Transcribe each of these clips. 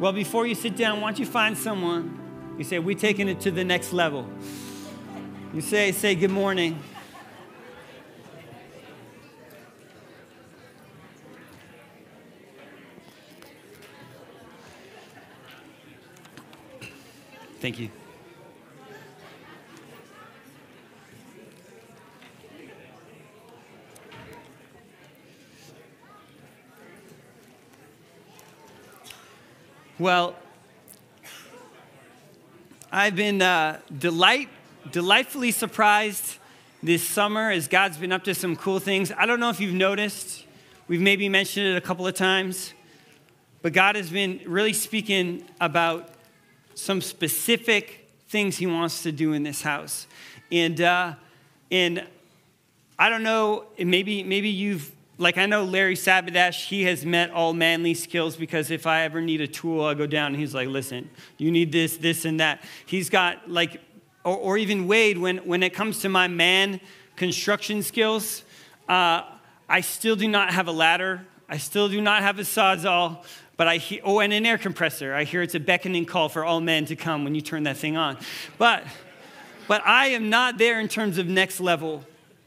Well, before you sit down, why don't you find someone? You say, We're taking it to the next level. You say, say good morning. Thank you. Well, I've been uh, delight, delightfully surprised this summer as God's been up to some cool things. I don't know if you've noticed, we've maybe mentioned it a couple of times, but God has been really speaking about some specific things He wants to do in this house. And, uh, and I don't know, maybe, maybe you've like I know Larry Sabadash, he has met all manly skills because if I ever need a tool, I go down and he's like, listen, you need this, this, and that. He's got like, or, or even Wade, when, when it comes to my man construction skills, uh, I still do not have a ladder. I still do not have a sawzall, but I hear, oh, and an air compressor. I hear it's a beckoning call for all men to come when you turn that thing on. But, but I am not there in terms of next level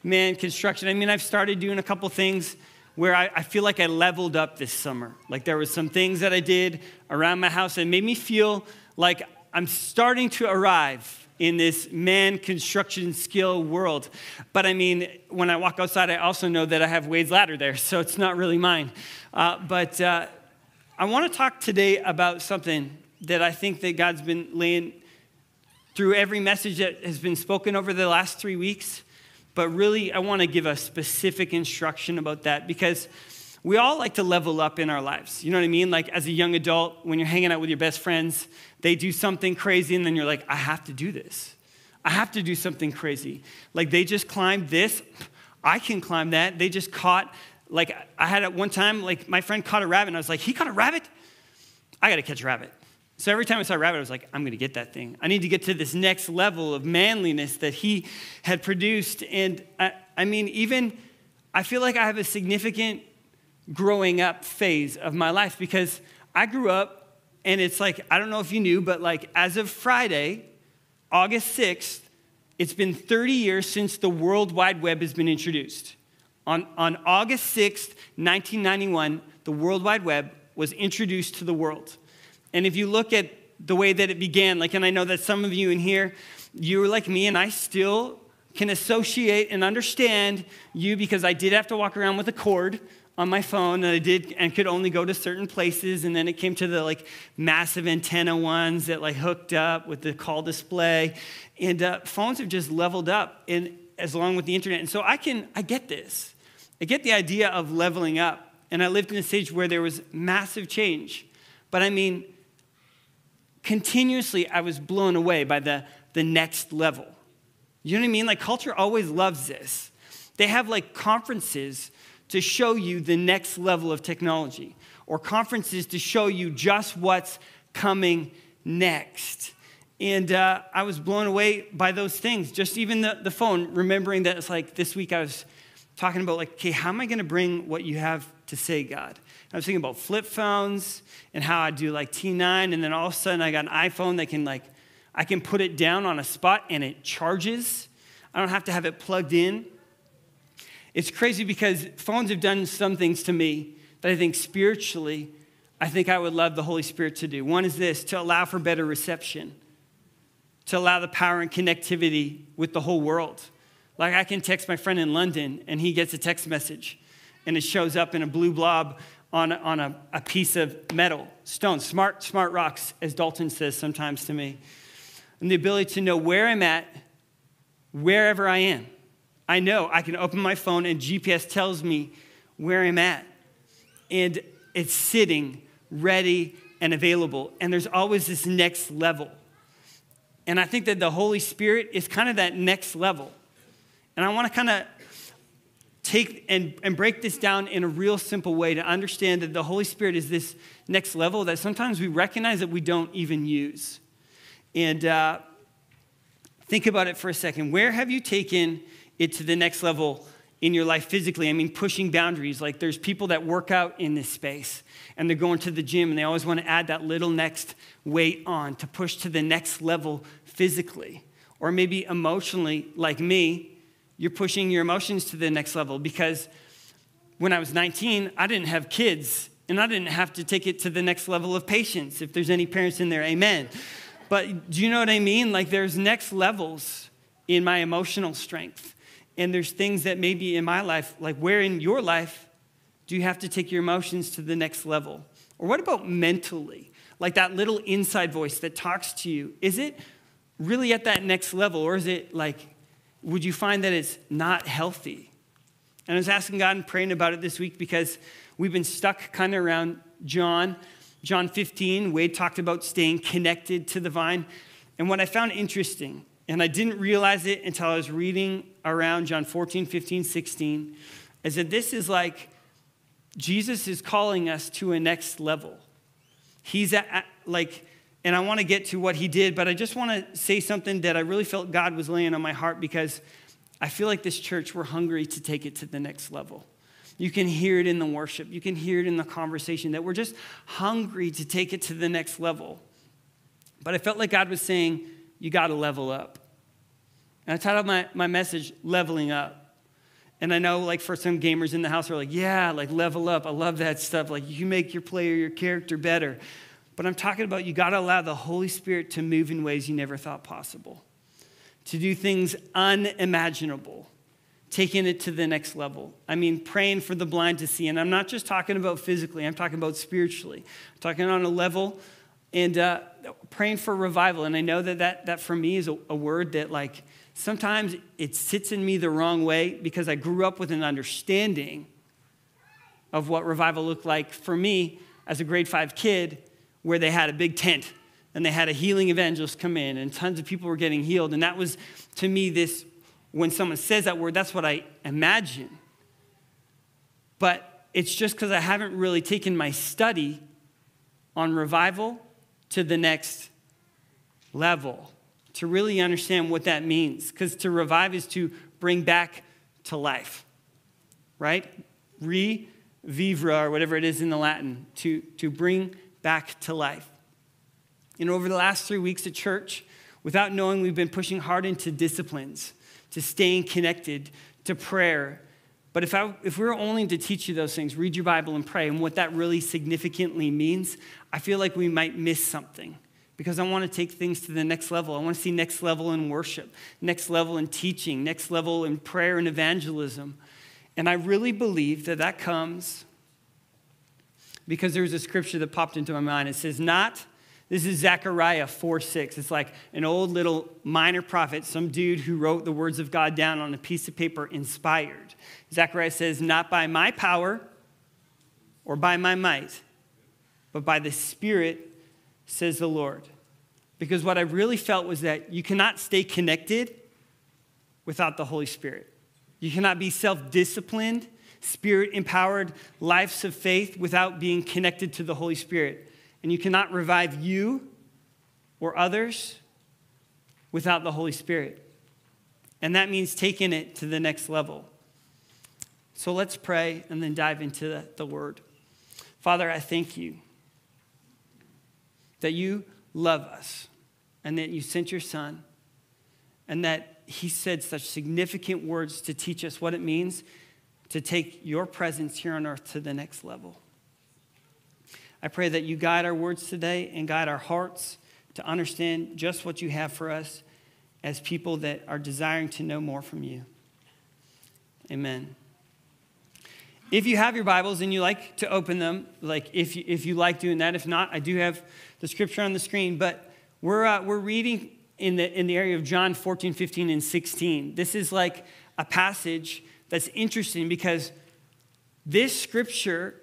man, construction. I mean, I've started doing a couple things where I, I, feel like I leveled up this summer. Like there was some things that I did around my house that made me feel like I'm starting to arrive in this man construction skill world. But I mean, when I walk outside, I also know that I have Wade's ladder there, so it's not really mine. Uh, but uh, I want to talk today about something that I think that God's been laying through every message that has been spoken over the last three weeks. But really, I want to give a specific instruction about that because we all like to level up in our lives. You know what I mean? Like as a young adult, when you're hanging out with your best friends, they do something crazy, and then you're like, I have to do this. I have to do something crazy. Like they just climbed this, I can climb that. They just caught, like I had at one time, like my friend caught a rabbit, and I was like, he caught a rabbit? I gotta catch a rabbit. So every time I saw a rabbit, I was like, I'm going to get that thing. I need to get to this next level of manliness that he had produced. And I, I, mean, even I feel like I have a significant growing up phase of my life because I grew up, and it's like, I don't know if you knew, but like as of Friday, August 6th, it's been 30 years since the World Wide Web has been introduced. On, on August 6th, 1991, the World Wide Web was introduced to the world. And if you look at the way that it began, like, and I know that some of you in here, you were like me, and I still can associate and understand you because I did have to walk around with a cord on my phone and I did and could only go to certain places and then it came to the like massive antenna ones that like hooked up with the call display. And uh, phones have just leveled up in as long with the internet. And so I can I get this. I get the idea of leveling up. And I lived in a stage where there was massive change. But I mean continuously I was blown away by the, the next level. You know what I mean? Like culture always loves this. They have like conferences to show you the next level of technology, or conferences to show you just what's coming next. And uh, I was blown away by those things. Just even the, the phone, remembering that it's like this week I was talking about, like, okay, how am I going to bring what you have to say, God? I was thinking about flip phones and how I do like T9, and then all of a sudden I got an iPhone that can like, I can put it down on a spot and it charges. I don't have to have it plugged in. It's crazy because phones have done some things to me that I think spiritually, I think I would love the Holy Spirit to do. One is this to allow for better reception, to allow the power and connectivity with the whole world. Like I can text my friend in London and he gets a text message and it shows up in a blue blob on, on a, a piece of metal, stone, smart, smart rocks, as Dalton says sometimes to me. And the ability to know where I'm at, wherever I am. I know I can open my phone and GPS tells me where I'm at. And it's sitting ready and available. And there's always this next level. And I think that the Holy Spirit is kind of that next level. And I want to kind of take and, and break this down in a real simple way to understand that the Holy Spirit is this next level that sometimes we recognize that we don't even use. And uh, think about it for a second. Where have you taken it to the next level in your life physically. I mean, pushing boundaries. Like there's people that work out in this space and they're going to the gym and they always want to add that little next weight on to push to the next level physically. Or maybe emotionally, like me, you're pushing your emotions to the next level because when I was 19, I didn't have kids and I didn't have to take it to the next level of patience. If there's any parents in there, amen. But do you know what I mean? Like there's next levels in my emotional strength. And there's things that maybe in my life, like where in your life do you have to take your emotions to the next level? Or what about mentally? Like that little inside voice that talks to you. Is it really at that next level? Or is it like, would you find that it's not healthy? And I was asking God and praying about it this week because we've been stuck kind of around John. John 15, Wade talked about staying connected to the vine. And what I found interesting, and I didn't realize it until I was reading around John 14, 15, 16, is that this is like Jesus is calling us to a next level. He's at, like, and I want to get to what he did, but I just want to say something that I really felt God was laying on my heart because I feel like this church, we're hungry to take it to the next level. You can hear it in the worship, you can hear it in the conversation that we're just hungry to take it to the next level. But I felt like God was saying, You got to level up. And I titled my, my message, Leveling Up. And I know, like, for some gamers in the house are like, yeah, like, level up. I love that stuff. Like, you make your player, your character better. But I'm talking about you got to allow the Holy Spirit to move in ways you never thought possible, to do things unimaginable, taking it to the next level. I mean, praying for the blind to see. And I'm not just talking about physically, I'm talking about spiritually. I'm talking on a level and uh, praying for revival. And I know that that, that for me is a, a word that, like, sometimes it sits in me the wrong way because I grew up with an understanding of what revival looked like for me as a grade five kid, where they had a big tent and they had a healing evangelist come in and tons of people were getting healed. And that was, to me, this when someone says that word, that's what I imagine. But it's just because I haven't really taken my study on revival to the next level to really understand what that means. Because to revive is to bring back to life, right? Revivere, or whatever it is in the Latin, to, to bring back to life. And over the last three weeks at church, without knowing, we've been pushing hard into disciplines, to staying connected, to prayer. But if, I, if we were only to teach you those things, read your Bible and pray, and what that really significantly means, I feel like we might miss something because I want to take things to the next level. I want to see next level in worship, next level in teaching, next level in prayer and evangelism. And I really believe that that comes because there was a scripture that popped into my mind. It says, Not, this is Zechariah 4 6. It's like an old little minor prophet, some dude who wrote the words of God down on a piece of paper inspired. Zechariah says, Not by my power or by my might, but by the Spirit says the Lord. Because what I really felt was that you cannot stay connected without the Holy Spirit. You cannot be self disciplined, spirit empowered lives of faith without being connected to the Holy Spirit. And you cannot revive you or others without the Holy Spirit. And that means taking it to the next level. So let's pray and then dive into the, the word. Father, I thank you that you love us and that you sent your son and that he said such significant words to teach us what it means to take your presence here on earth to the next level. I pray that you guide our words today and guide our hearts to understand just what you have for us as people that are desiring to know more from you. Amen. If you have your Bibles and you like to open them, like if you, if you like doing that, if not, I do have the scripture on the screen. But we're, uh, we're reading in the, in the area of John 14, 15, and 16. This is like a passage that's interesting because this scripture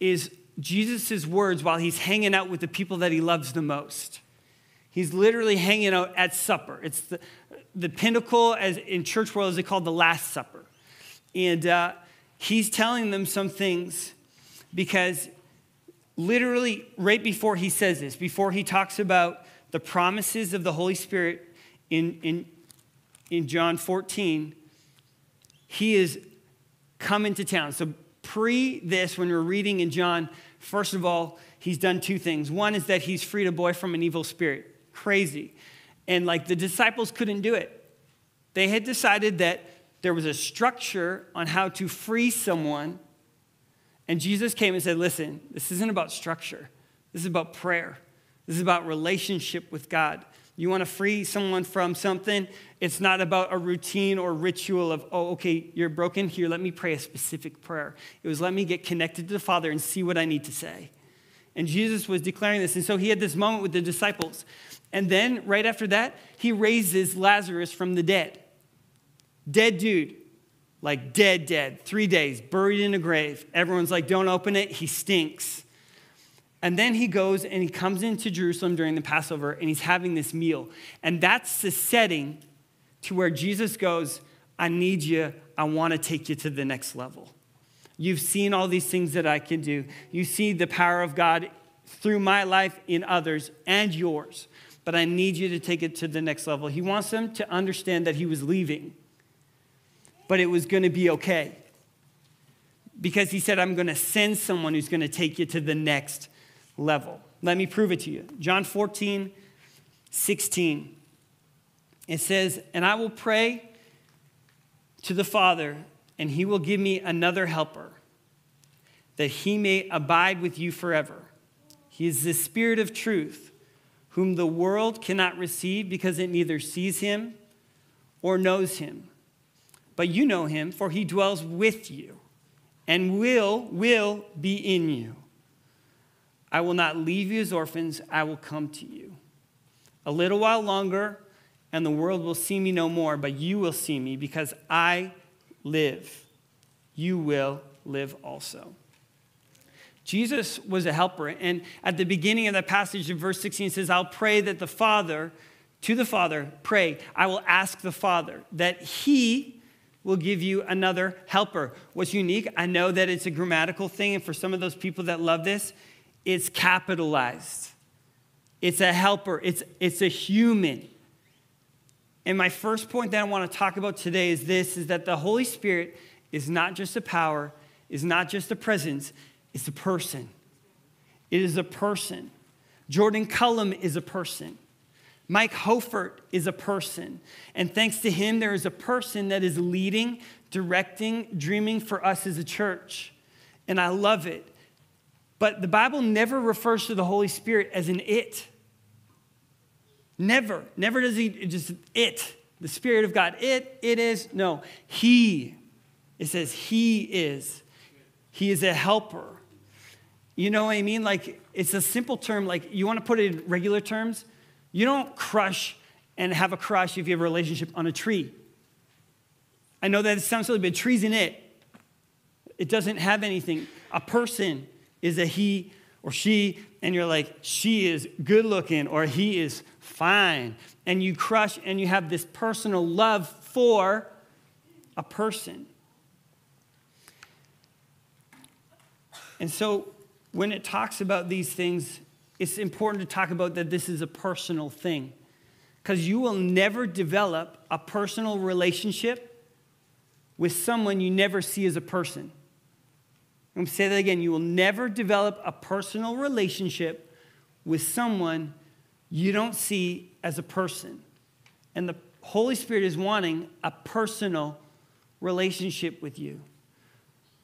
is Jesus' words while he's hanging out with the people that he loves the most. He's literally hanging out at supper. It's the, the pinnacle, as in church world, is called the Last Supper. And uh, he's telling them some things because literally right before he says this, before he talks about the promises of the Holy Spirit in, in, in John 14, he is coming to town. So, pre this, when we're reading in John, first of all, he's done two things. One is that he's freed a boy from an evil spirit. Crazy. And like the disciples couldn't do it. They had decided that there was a structure on how to free someone. And Jesus came and said, Listen, this isn't about structure, this is about prayer, this is about relationship with God. You want to free someone from something? It's not about a routine or ritual of, oh, okay, you're broken. Here, let me pray a specific prayer. It was, let me get connected to the Father and see what I need to say. And Jesus was declaring this. And so he had this moment with the disciples. And then, right after that, he raises Lazarus from the dead. Dead dude, like dead, dead, three days, buried in a grave. Everyone's like, don't open it, he stinks. And then he goes and he comes into Jerusalem during the Passover and he's having this meal. And that's the setting to where Jesus goes, I need you, I want to take you to the next level. You've seen all these things that I can do. You see the power of God through my life in others and yours. But I need you to take it to the next level. He wants them to understand that he was leaving but it was going to be okay. Because he said, I'm going to send someone who's going to take you to the next level. Let me prove it to you. John 14, 16. It says, And I will pray to the Father, and he will give me another helper, that he may abide with you forever. He is the Spirit of truth, whom the world cannot receive because it neither sees him or knows him but you know him, for he dwells with you and will, will be in you. I will not leave you as orphans, I will come to you. A little while longer, and the world will see me no more, but you will see me because I live. You will live also. Jesus was a helper. And at the beginning of that passage in verse 16, it says, I'll pray that the Father, to the Father, pray. I will ask the Father that He will give you another helper. What's unique, I know that it's a grammatical thing, and for some of those people that love this, it's capitalized. It's a helper, it's, it's a human. And my first point that I want to talk about today is this is that the Holy Spirit is not just a power, is not just a presence, it's a person. It is a person. Jordan Cullum is a person. Mike Hofert is a person. And thanks to him, there is a person that is leading, directing, dreaming for us as a church. And I love it. But the Bible never refers to the Holy Spirit as an it. Never. Never does he just it, the Spirit of God. It, it is. No, he. It says he is. He is a helper. You know what I mean? Like, it's a simple term. Like, you want to put it in regular terms? You don't crush and have a crush if you have a relationship on a tree. I know that it sounds silly, but trees in it. It doesn't have anything. A person is a he or she, and you're like, she is good looking or he is fine. And you crush and you have this personal love for a person. And so when it talks about these things, it's important to talk about that this is a personal thing because you will never develop a personal relationship with someone you never see as a person. I'm going to say that again. You will never develop a personal relationship with someone you don't see as a person. And the Holy Spirit is wanting a personal relationship with you.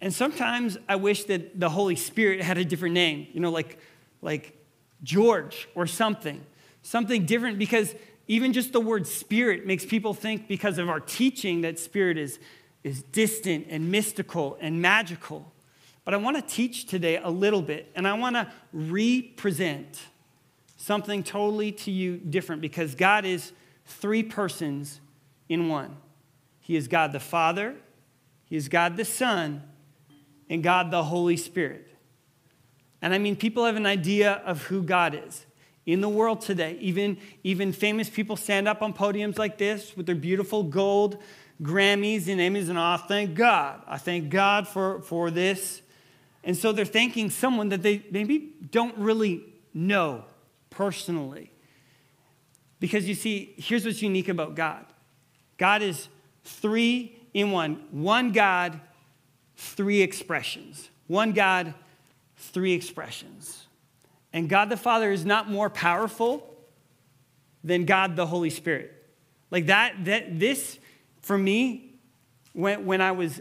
And sometimes I wish that the Holy Spirit had a different name, you know, like, like George or something, something different because even just the word spirit makes people think because of our teaching that spirit is, is distant and mystical and magical. But I want to teach today a little bit and I want to represent something totally to you different because God is three persons in one. He is God the Father, He is God the Son, and God the Holy Spirit. And I mean, people have an idea of who God is. In the world today, even, even famous people stand up on podiums like this with their beautiful gold Grammys and Emmys, and oh, thank God. I thank God for, for this. And so they're thanking someone that they maybe don't really know personally. Because you see, here's what's unique about God God is three in one one God three expressions. One God, three expressions. And God the Father is not more powerful than God the Holy Spirit. Like that, that this, for me, when, when I was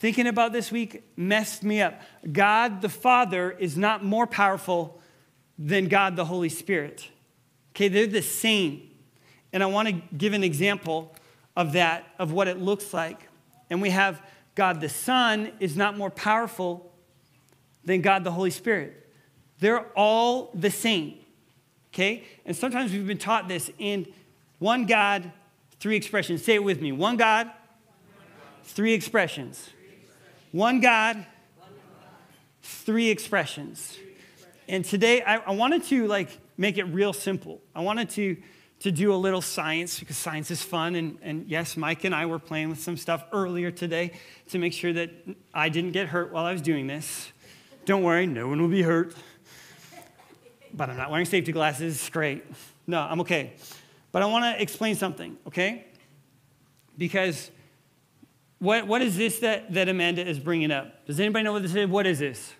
thinking about this week, messed me up. God the Father is not more powerful than God the Holy Spirit. Okay, they're the same. And I want to give an example of that, of what it looks like. And we have God the Son is not more powerful than God the Holy Spirit. They're all the same. Okay? And sometimes we've been taught this in one God, three expressions. Say it with me. One God, three expressions. One God, three expressions. And today I, I wanted to like make it real simple. I wanted to to do a little science because science is fun. And, and yes, Mike and I were playing with some stuff earlier today to make sure that I didn't get hurt while I was doing this. Don't worry, no one will be hurt. But I'm not wearing safety glasses. Great. No, I'm okay. But I want to explain something, okay? Because what, what is this that, that Amanda is bringing up? Does anybody know what this is? What is this?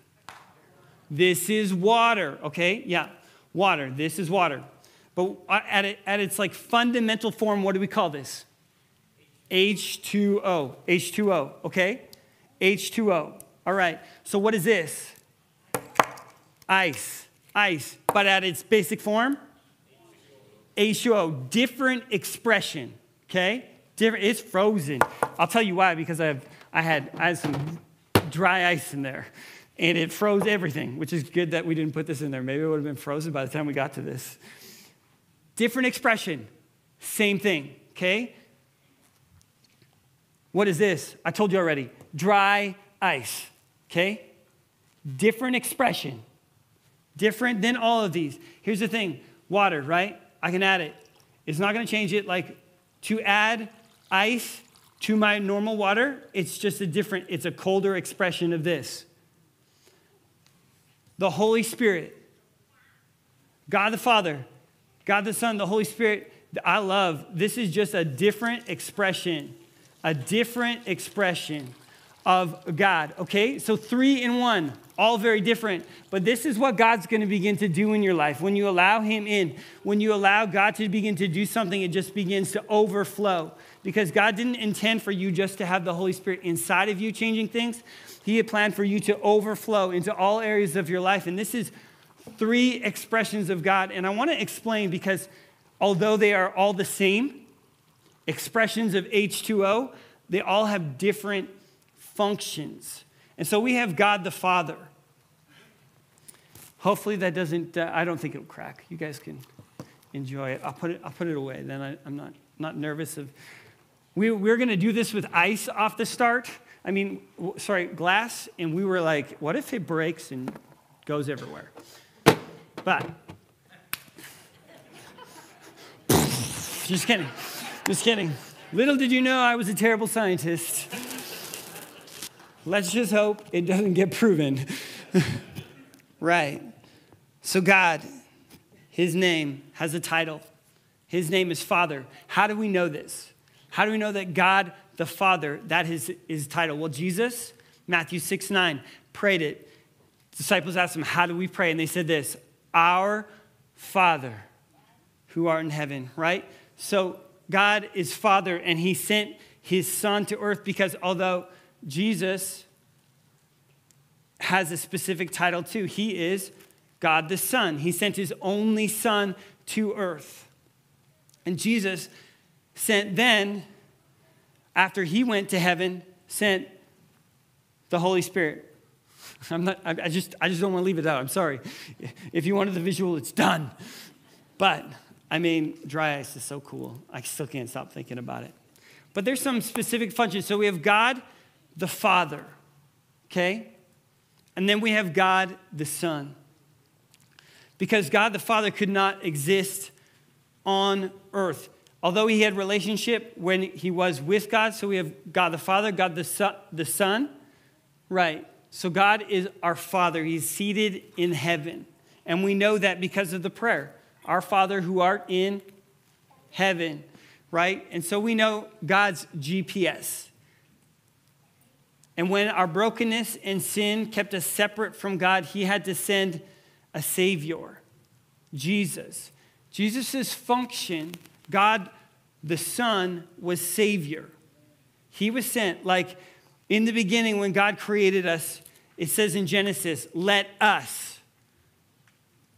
This is water, okay? Yeah, water. This is water. But at, it, at its like fundamental form, what do we call this? H2O. H2O, okay? H2O. All right. So what is this? Ice. Ice. But at its basic form? H2O. Different expression, okay? Different. It's frozen. I'll tell you why, because I, have, I, had, I had some dry ice in there and it froze everything, which is good that we didn't put this in there. Maybe it would have been frozen by the time we got to this. Different expression, same thing, okay? What is this? I told you already. Dry ice, okay? Different expression, different than all of these. Here's the thing water, right? I can add it. It's not gonna change it. Like to add ice to my normal water, it's just a different, it's a colder expression of this. The Holy Spirit, God the Father, God the Son, the Holy Spirit, I love. This is just a different expression, a different expression of God. Okay? So three in one, all very different. But this is what God's to begin to do in your life. When you allow Him in, when you allow God to begin to do something, it just begins to overflow. Because God didn't intend for you just to have the Holy Spirit inside of you changing things, He had planned for you to overflow into all areas of your life. And this is three expressions of God. And I want to explain because although they are all the same expressions of H2O, they all have different functions. And so we have God the Father. Hopefully that doesn't, uh, I don't think it'll crack. You guys can enjoy it. I'll put it, I'll put it away. Then I, am not, not nervous of. We, we're going to do this with ice off the start. I mean, sorry, glass. And we were like, what if it breaks and goes everywhere? But, just kidding. Just kidding. Little did you know I was a terrible scientist. Let's just hope it doesn't get proven. right. So, God, His name has a title. His name is Father. How do we know this? How do we know that God the Father, that is his title? Well, Jesus, Matthew 6 9, prayed it. Disciples asked him, How do we pray? And they said this our Father who art in heaven, right? So God is Father, and He sent His Son to earth because although Jesus has a specific title too, He is God the Son. He sent His only Son to earth. And Jesus sent then, after He went to heaven, sent the Holy Spirit. I'm not, I just, I just don't want to leave it out. I'm sorry. If you wanted the visual, it's done. But, I mean, dry ice is so cool. I still can't stop thinking about it. But there's some specific functions. So we have God the Father, okay? And then we have God the Son. Because God the Father could not exist on earth. Although he had relationship when he was with God, so we have God the Father, God the Son, the Son, right? So God is our Father. He's seated in heaven. And we know that because of the prayer Our Father who art in heaven, right? And so we know God's GPS. And when our brokenness and sin kept us separate from God, He had to send a Savior, Jesus. Jesus' function, God the Son, was Savior. He was sent. Like in the beginning, when God created us, it says in Genesis, let us.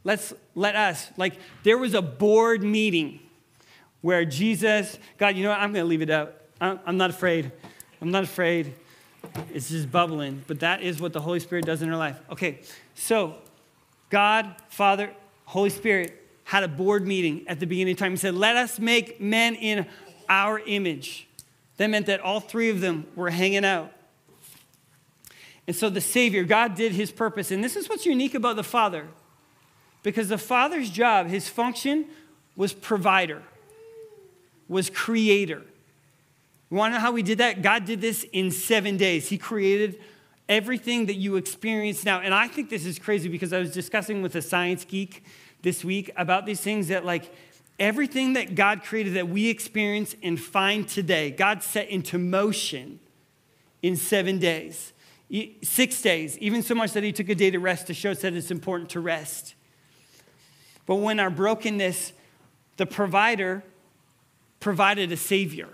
Let's let us. Like there was a board meeting where Jesus, God, you know what? I'm going to leave it out. I'm not afraid. I'm not afraid. It's just bubbling. But that is what the Holy Spirit does in our life. Okay, so God, Father, Holy Spirit had a board meeting at the beginning of time. He said, Let us make men in our image. That meant that all three of them were hanging out. And so the Savior, God did his purpose. And this is what's unique about the Father. Because the Father's job, his function, was provider, was creator. You want to know how we did that? God did this in seven days. He created everything that you experience now. And I think this is crazy because I was discussing with a science geek this week about these things that, like, everything that God created that we experience and find today, God set into motion in seven days, six days, even so much that He took a day to rest to show us that it's important to rest. But when our brokenness, the provider provided a savior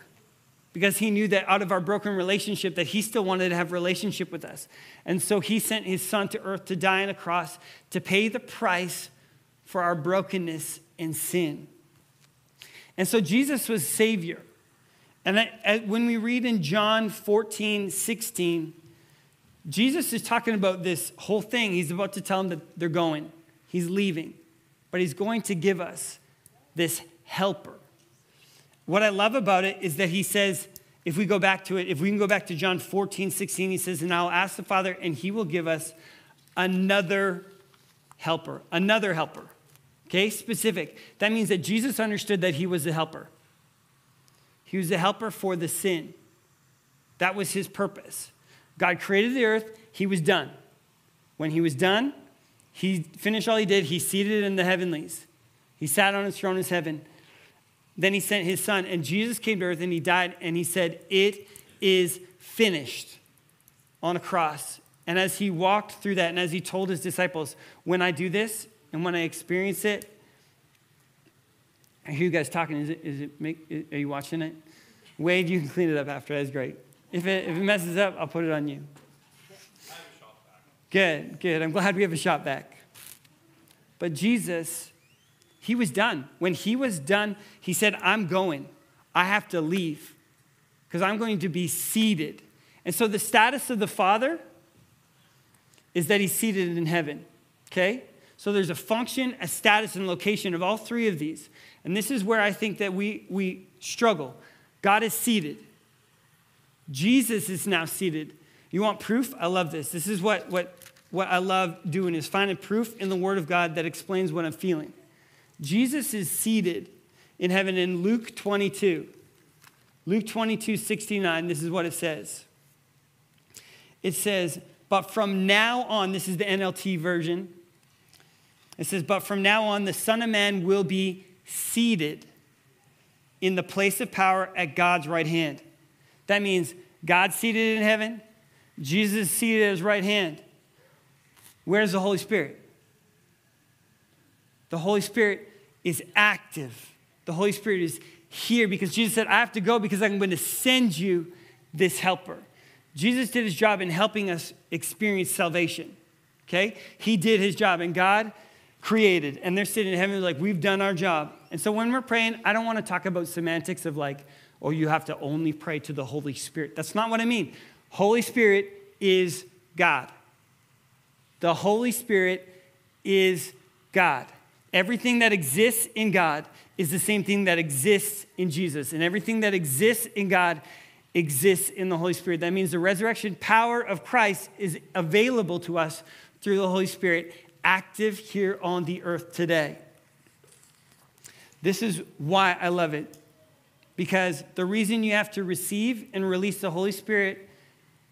because he knew that out of our broken relationship that he still wanted to have relationship with us and so he sent his son to earth to die on a cross to pay the price for our brokenness and sin. And so jesus was savior. And when we read in john 14 16 jesus is talking about this whole thing. He's about to tell them that they're going. He's leaving. But he's going to give us this helper. What I love about it is that he says, if we go back to it, if we can go back to John 14, 16, he says, And I'll ask the Father, and he will give us another helper, another helper. Okay, specific. That means that Jesus understood that he was a helper. He was a helper for the sin. That was his purpose. God created the earth, he was done. When he was done, he finished all he did, he seated in the heavenlies. He sat on his throne in heaven. Then he sent his son, and Jesus came to earth and he died, and he said, It is finished on a cross. And as he walked through that, and as he told his disciples, When I do this and when I experience it, I hear you guys talking. Is it, is it make, are you watching it? Wade, you can clean it up after. That's great. If it, if it messes up, I'll put it on you. Good, good. I'm glad we have a shot back. But Jesus he was done. When he was done, he said, I'm going. I have to leave because I'm going to be seated. And so the status of the Father is that he's seated in heaven. Okay? So there's a function, a status, and location of all three of these. And this is where I think that we, we struggle. God is seated. Jesus is now seated. You want proof? I love this. This is what, what, what I love doing is finding proof in the Word of God that explains what I'm feeling. Jesus is seated in heaven in Luke 22. Luke 22, 69, this is what it says. It says, But from now on, this is the NLT version. It says, But from now on, the Son of Man will be seated in the place of power at God's right hand. That means God seated in heaven, Jesus seated at his right hand. Where's the Holy Spirit? The Holy Spirit is active. The Holy Spirit is here because Jesus said, I have to go because I'm going to send you this helper. Jesus did his job in helping us experience salvation. Okay? He did his job, and God created. And they're sitting in heaven like, we've done our job. And so when we're praying, I don't want to talk about semantics of like, oh, you have to only pray to the Holy Spirit. That's not what I mean. Holy Spirit is God. The Holy Spirit is God. Everything that exists in God is the same thing that exists in Jesus. And everything that exists in God exists in the Holy Spirit. That means the resurrection power of Christ is available to us through the Holy Spirit, active here on the earth today. This is why I love it. Because the reason you have to receive and release the Holy Spirit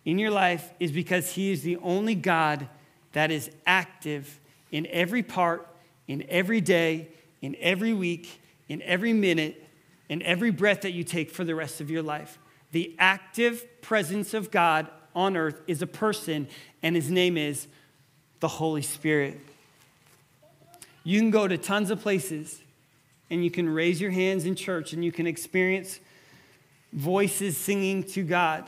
in your life is because He is the only God that is active in every part in every day, in every week, in every minute, in every breath that you take for the rest of your life. The active presence of God on earth is a person, and his name is the Holy Spirit. You can go to tons of places and you can raise your hands in church and you can experience voices singing to God.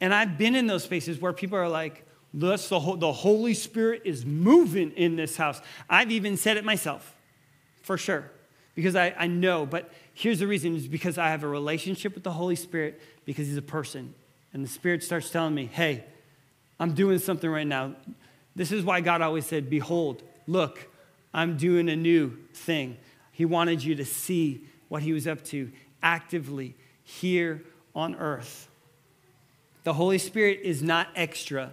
And I've been in those spaces where people are like, That's the, the Holy Spirit is moving in this house. I've even said it myself, for sure, because I, I know. But here's the reason is because I have a relationship with the Holy Spirit because he's a person. And the Spirit starts telling me, hey, I'm doing something right now. This is why God always said, Behold, look, I'm doing a new thing. He wanted you to see what he was up to actively here on earth. The Holy Spirit is not extra,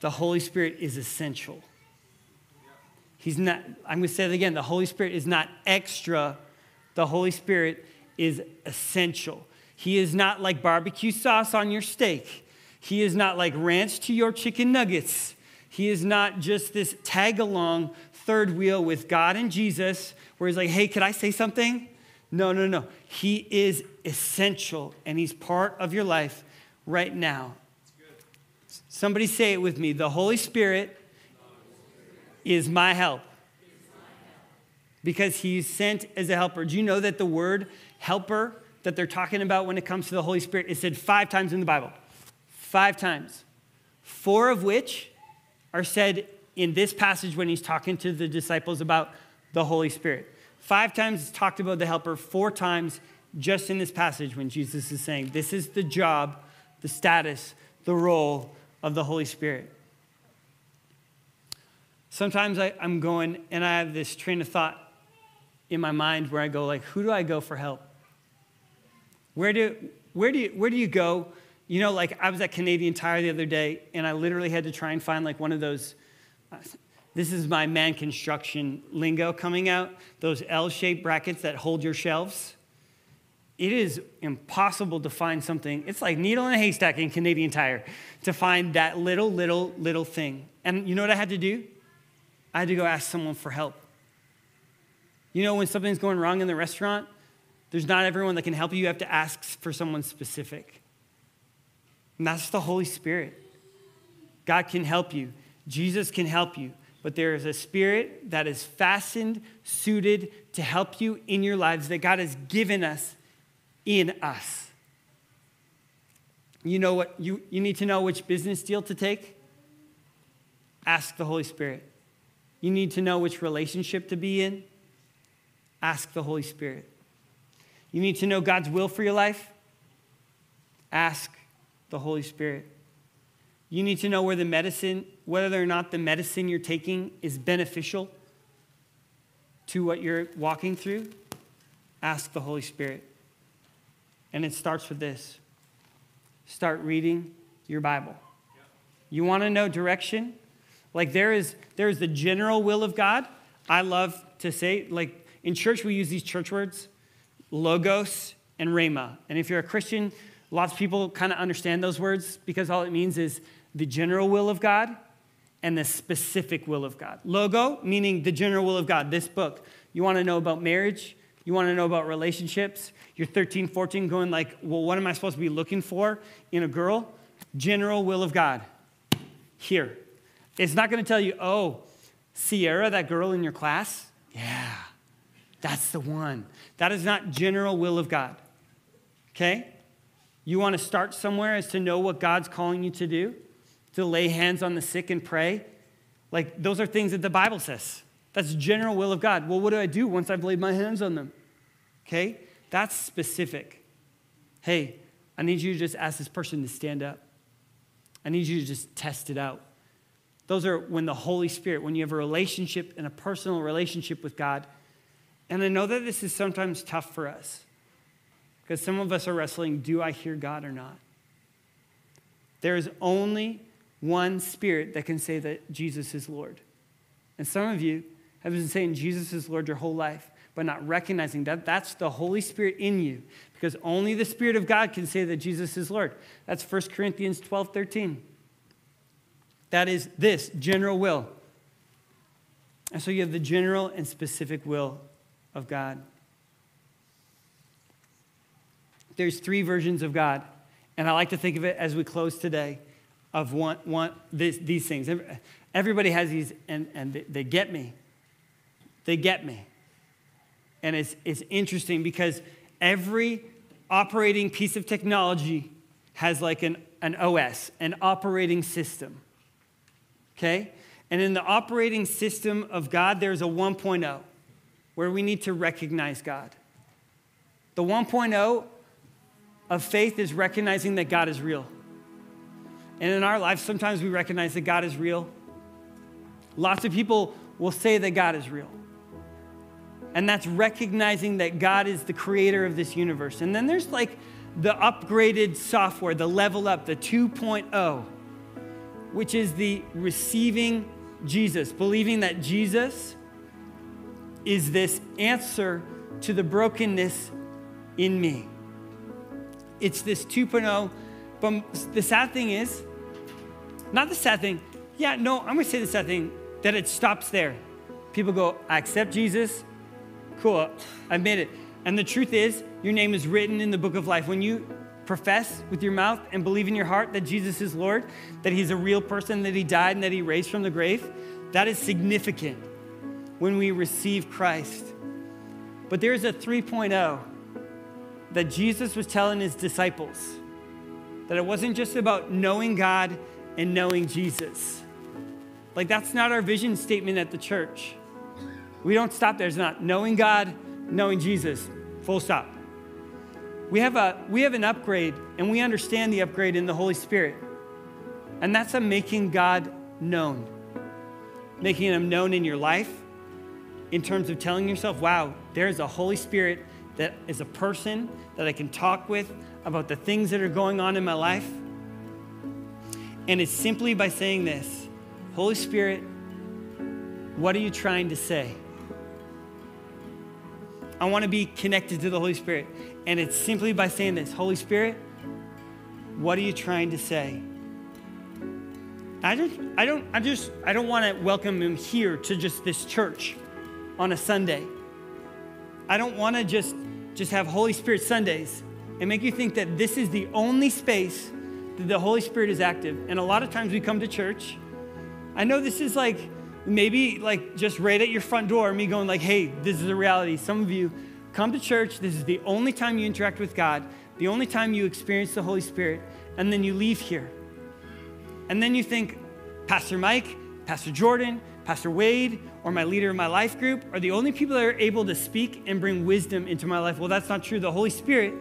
the Holy Spirit is essential. He's not, I'm going to say it again the Holy Spirit is not extra, the Holy Spirit is essential. He is not like barbecue sauce on your steak. He is not like ranch to your chicken nuggets. He is not just this tag along third wheel with God and Jesus where he's like, hey, could I say something? No, no, no. He is essential and he's part of your life right now. Somebody say it with me. The Holy Spirit is my help because he's sent as a helper. Do you know that the word helper that they're talking about when it comes to the Holy Spirit is said five times in the Bible? Five times. Four of which are said in this passage when he's talking to the disciples about the Holy Spirit. Five times it's talked about the helper, four times just in this passage when Jesus is saying, This is the job, the status, the role of the Holy Spirit. Sometimes I, am going and I have this train of thought in my mind where I go, like, who do I go for help? Where do, where do, you, where do you go? You know, like I was at Canadian Tire the other day and I literally had to try and find like one of those uh, this is my man construction lingo coming out. Those L shaped brackets that hold your shelves. It is impossible to find something. It's like needle in a haystack in Canadian Tire to find that little, little, little thing. And you know what I had to do? I had to go ask someone for help. You know, when something's going wrong in the restaurant, there's not everyone that can help you. You have to ask for someone specific. And that's the Holy Spirit. God can help you. Jesus can help you, but there is a spirit that is fastened, suited to help you in your lives that God has given us in us. You know what? You, you need to know which business deal to take? Ask the Holy Spirit. You need to know which relationship to be in? Ask the Holy Spirit. You need to know God's will for your life? Ask the Holy Spirit. You need to know where the medicine, whether or not the medicine you're taking is beneficial to what you're walking through. Ask the Holy Spirit. And it starts with this start reading your Bible. You want to know direction? Like there is, there is the general will of God. I love to say, like in church, we use these church words logos and rhema. And if you're a Christian, lots of people kind of understand those words because all it means is the general will of God and the specific will of God. Logo, meaning the general will of God, this book. You want to know about marriage? You want to know about relationships? You're 13, 14, going like, well, what am I supposed to be looking for in a girl? General will of God. Here. It's not going to tell you, oh, Sierra, that girl in your class? Yeah, that's the one. That is not general will of God. Okay? You want to start somewhere as to know what God's calling you to do? to lay hands on the sick and pray. Like, those are things that the Bible says. That's the general will of God. Well, what do I do once I've laid my hands on them? Okay? That's specific. Hey, I need you to just ask this person to stand up. I need you to just test it out. Those are when the Holy Spirit, when you have a relationship and a personal relationship with God. And I know that this is sometimes tough for us because some of us are wrestling do I hear God or not? There is only one spirit that can say that Jesus is Lord. And some of you have been saying Jesus is Lord your whole life, but not recognizing that that's the Holy Spirit in you, because only the Spirit of God can say that Jesus is Lord. That's 1 Corinthians 12 13. That is this general will. And so you have the general and specific will of God. There's three versions of God And I like to think of it as we close today of one, one, this, these things. Everybody has these, and, and they, they get me. They get me. And it's, it's interesting because every operating piece of technology has like an, an OS, an operating system. Okay? And in the operating system of God, there's a 1.0 where we need to recognize God. The 1.0 of faith is recognizing that God is real. And in our lives, sometimes we recognize that God is real. Lots of people will say that God is real. And that's recognizing that God is the creator of this universe. And then there's like the upgraded software, the level up, the 2.0, which is the receiving Jesus, believing that Jesus is this answer to the brokenness in me. It's this 2.0. But the sad thing is, not the sad thing, yeah, no, I'm gonna say the sad thing, that it stops there. People go, I accept Jesus, cool, I made it. And the truth is, your name is written in the book of life. When you profess with your mouth and believe in your heart that Jesus is Lord, that He's a real person, that He died and that He raised from the grave, that is significant when we receive Christ. But there's a 3.0 that Jesus was telling His disciples that it wasn't just about knowing God and knowing Jesus. Like, that's not our vision statement at the church. We don't stop there. It's not knowing God, knowing Jesus, full stop. We have, a, we have an upgrade, and we understand the upgrade in the Holy Spirit. And that's a making God known. Making Him known in your life, in terms of telling yourself, wow, there's a Holy Spirit that is a person that I can talk with about the things that are going on in my life. And it's simply by saying this Holy Spirit, what are you trying to say? I want to be connected to the Holy Spirit. And it's simply by saying this Holy Spirit, what are you trying to say? I don't, I don't, I just, I don't want to welcome him here to just this church on a Sunday. I don't want to just, just have Holy Spirit Sundays and make you think that this is the only space that the Holy Spirit is active. And a lot of times we come to church. I know this is like maybe like just right at your front door, me going like, hey, this is a reality. Some of you come to church, this is the only time you interact with God, the only time you experience the Holy Spirit, and then you leave here. And then you think, Pastor Mike, Pastor Jordan, Pastor Wade, or my leader in my life group are the only people that are able to speak and bring wisdom into my life. Well, that's not true. The Holy Spirit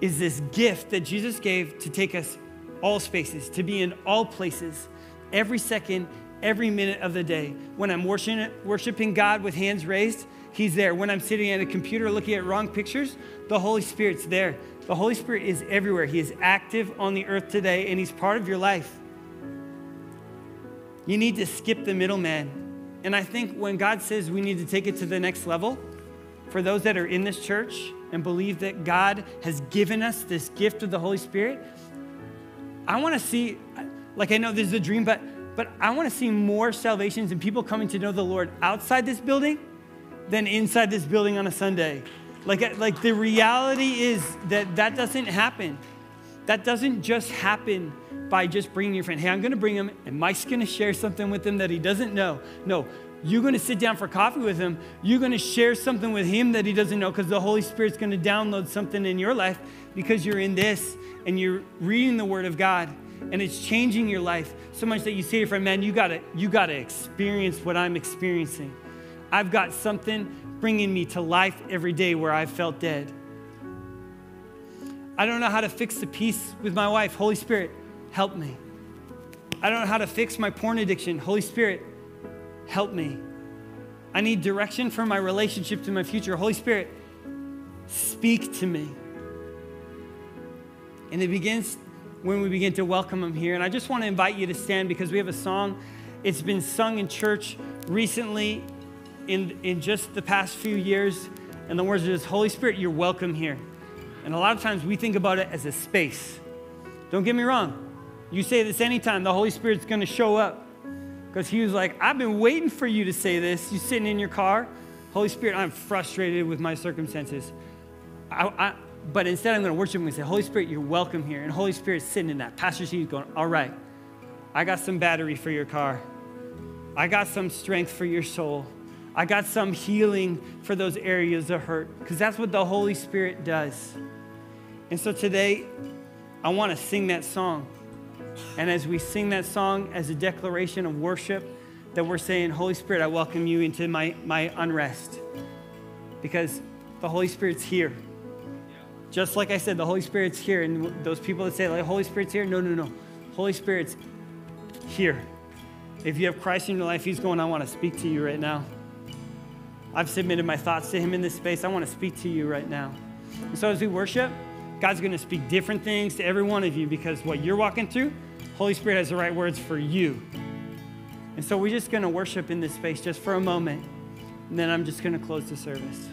is this gift that Jesus gave to take us all spaces, to be in all places, every second, every minute of the day. When I'm worshiping God with hands raised, He's there. When I'm sitting at a computer looking at wrong pictures, the Holy Spirit's there. The Holy Spirit is everywhere. He is active on the earth today, and He's part of your life. You need to skip the middleman. And I think when God says we need to take it to the next level, for those that are in this church and believe that God has given us this gift of the Holy Spirit, I want to see, like I know this is a dream, but but I want to see more salvations and people coming to know the Lord outside this building than inside this building on a Sunday. Like, like the reality is that that doesn't happen. That doesn't just happen by just bringing your friend. Hey, I'm going to bring him, and Mike's going to share something with him that he doesn't know. No, you're going to sit down for coffee with him. You're going to share something with him that he doesn't know because the Holy Spirit's going to download something in your life because you're in this and you're reading the Word of God and it's changing your life so much that you say to your friend, man, you gotta, you gotta experience what I'm experiencing. I've got something bringing me to life every day where I've felt dead. I don't know how to fix the peace with my wife. Holy Spirit, help me. I don't know how to fix my porn addiction. Holy Spirit, help me. I need direction for my relationship to my future. Holy Spirit, speak to me. And it begins when we begin to welcome Him here. And I just want to invite you to stand because we have a song. It's been sung in church recently in, in just the past few years. And the words are just, Holy Spirit, you're welcome here. And a lot of times we think about it as a space. Don't get me wrong. You say this anytime, the Holy Spirit's going to show up. Because He was like, I've been waiting for you to say this. You sitting in your car, Holy Spirit, I'm frustrated with my circumstances. I, I, but instead I'm going to worship him and say, Holy Spirit, you're welcome here. And Holy Spirit's sitting in that passenger seat going, all right, I got some battery for your car. I got some strength for your soul. I got some healing for those areas of hurt because that's what the Holy Spirit does. And so today, I want to sing that song. And as we sing that song as a declaration of worship, that we're saying, Holy Spirit, I welcome you into my, my unrest. Because the Holy Spirit's here. Just like I said, the Holy Spirit's here. And those people that say, like, Holy Spirit's here, no, no, no. Holy Spirit's here. If you have Christ in your life, He's going, I want to speak to you right now. I've submitted my thoughts to Him in this space. I want to speak to you right now. And so as we worship, God's going to speak different things to every one of you because what you're walking through, Holy Spirit has the right words for you. And so we're just going to worship in this space just for a moment. And then I'm just going to close the service.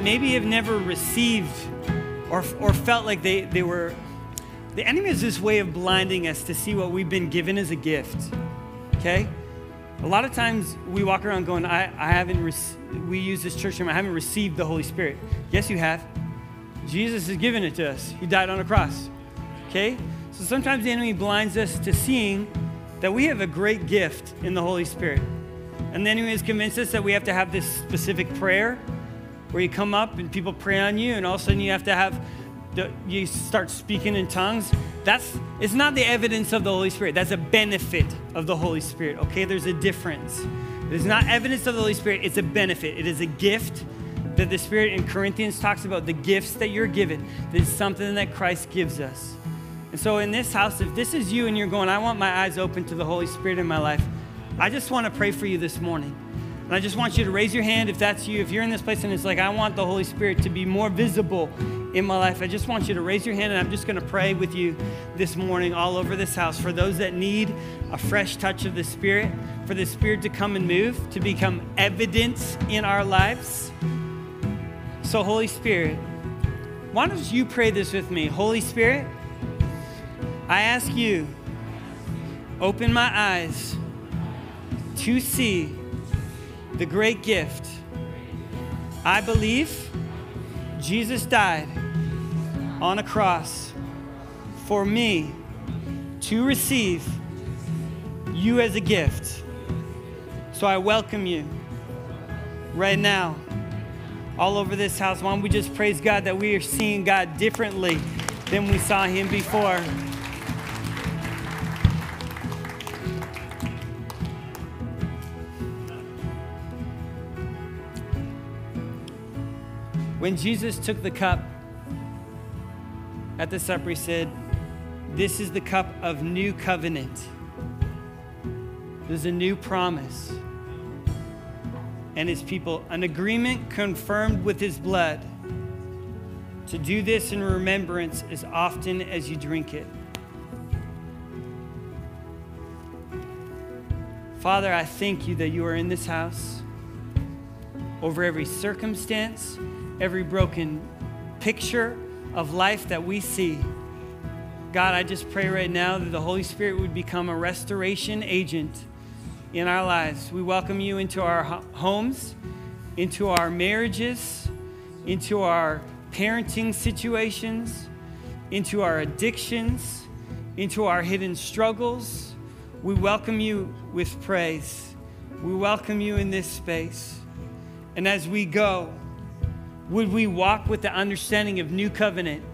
Maybe have never received or, or felt like they, they were. The enemy is this way of blinding us to see what we've been given as a gift. Okay? A lot of times we walk around going, I, I haven't, rec- we use this church term, I haven't received the Holy Spirit. Yes, you have. Jesus has given it to us. He died on a cross. Okay? So sometimes the enemy blinds us to seeing that we have a great gift in the Holy Spirit. And then enemy has convinced us that we have to have this specific prayer where you come up and people pray on you, and all of a sudden you have to have, the, you start speaking in tongues. That's, it's not the evidence of the Holy Spirit. That's a benefit of the Holy Spirit, okay? There's a difference. It is not evidence of the Holy Spirit, it's a benefit. It is a gift that the Spirit in Corinthians talks about the gifts that you're given. This is something that Christ gives us. And so, in this house, if this is you and you're going, I want my eyes open to the Holy Spirit in my life, I just want to pray for you this morning. And I just want you to raise your hand if that's you. If you're in this place and it's like, I want the Holy Spirit to be more visible in my life, I just want you to raise your hand and I'm just going to pray with you this morning all over this house for those that need a fresh touch of the Spirit, for the Spirit to come and move, to become evidence in our lives. So, Holy Spirit, why don't you pray this with me? Holy Spirit, I ask you, open my eyes to see the great gift. I believe Jesus died on a cross for me to receive you as a gift. So I welcome you right now all over this house. Don't we just praise God that we are seeing God differently than we saw Him before? When Jesus took the cup at the supper, he said, This is the cup of new covenant. There's a new promise. And his people, an agreement confirmed with his blood to do this in remembrance as often as you drink it. Father, I thank you that you are in this house over every circumstance every broken picture of life that we see. God, I just pray right now that the Holy Spirit would become a restoration agent in our lives. We welcome you into our homes, into our marriages, into our parenting situations, into our addictions, into our hidden struggles. We welcome you with praise. We welcome you in this space. And as we go, would we walk with the understanding of new covenant?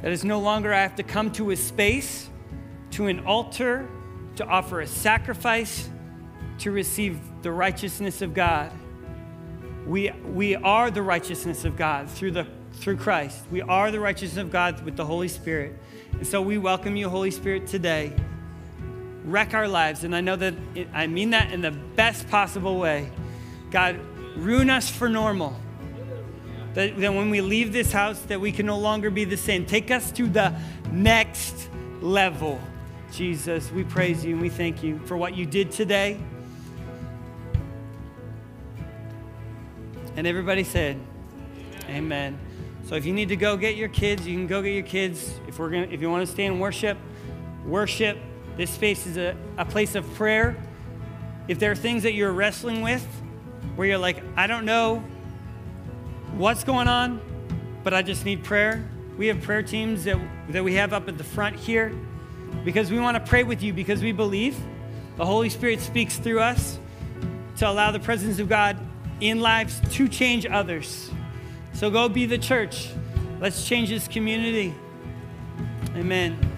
That is no longer I have to come to a space, to an altar, to offer a sacrifice, to receive the righteousness of God. We, we are the righteousness of God through, the, through Christ. We are the righteousness of God with the Holy Spirit. And so we welcome you, Holy Spirit, today. Wreck our lives. And I know that it, I mean that in the best possible way. God, ruin us for normal that, that when we leave this house that we can no longer be the same. Take us to the next level. Jesus we praise you and we thank you for what you did today. And everybody said amen, amen. so if you need to go get your kids you can go get your kids. If we're gonna if you want to stay in worship worship. This space is a, a place of prayer. If there are things that you're wrestling with where you're like i don't know what's going on, but I just need prayer. We have prayer teams that, that we have up at the front here because we want to pray with you because we believe the Holy Spirit speaks through us to allow the presence of God in lives to change others. So go be the church. Let's change this community. Amen.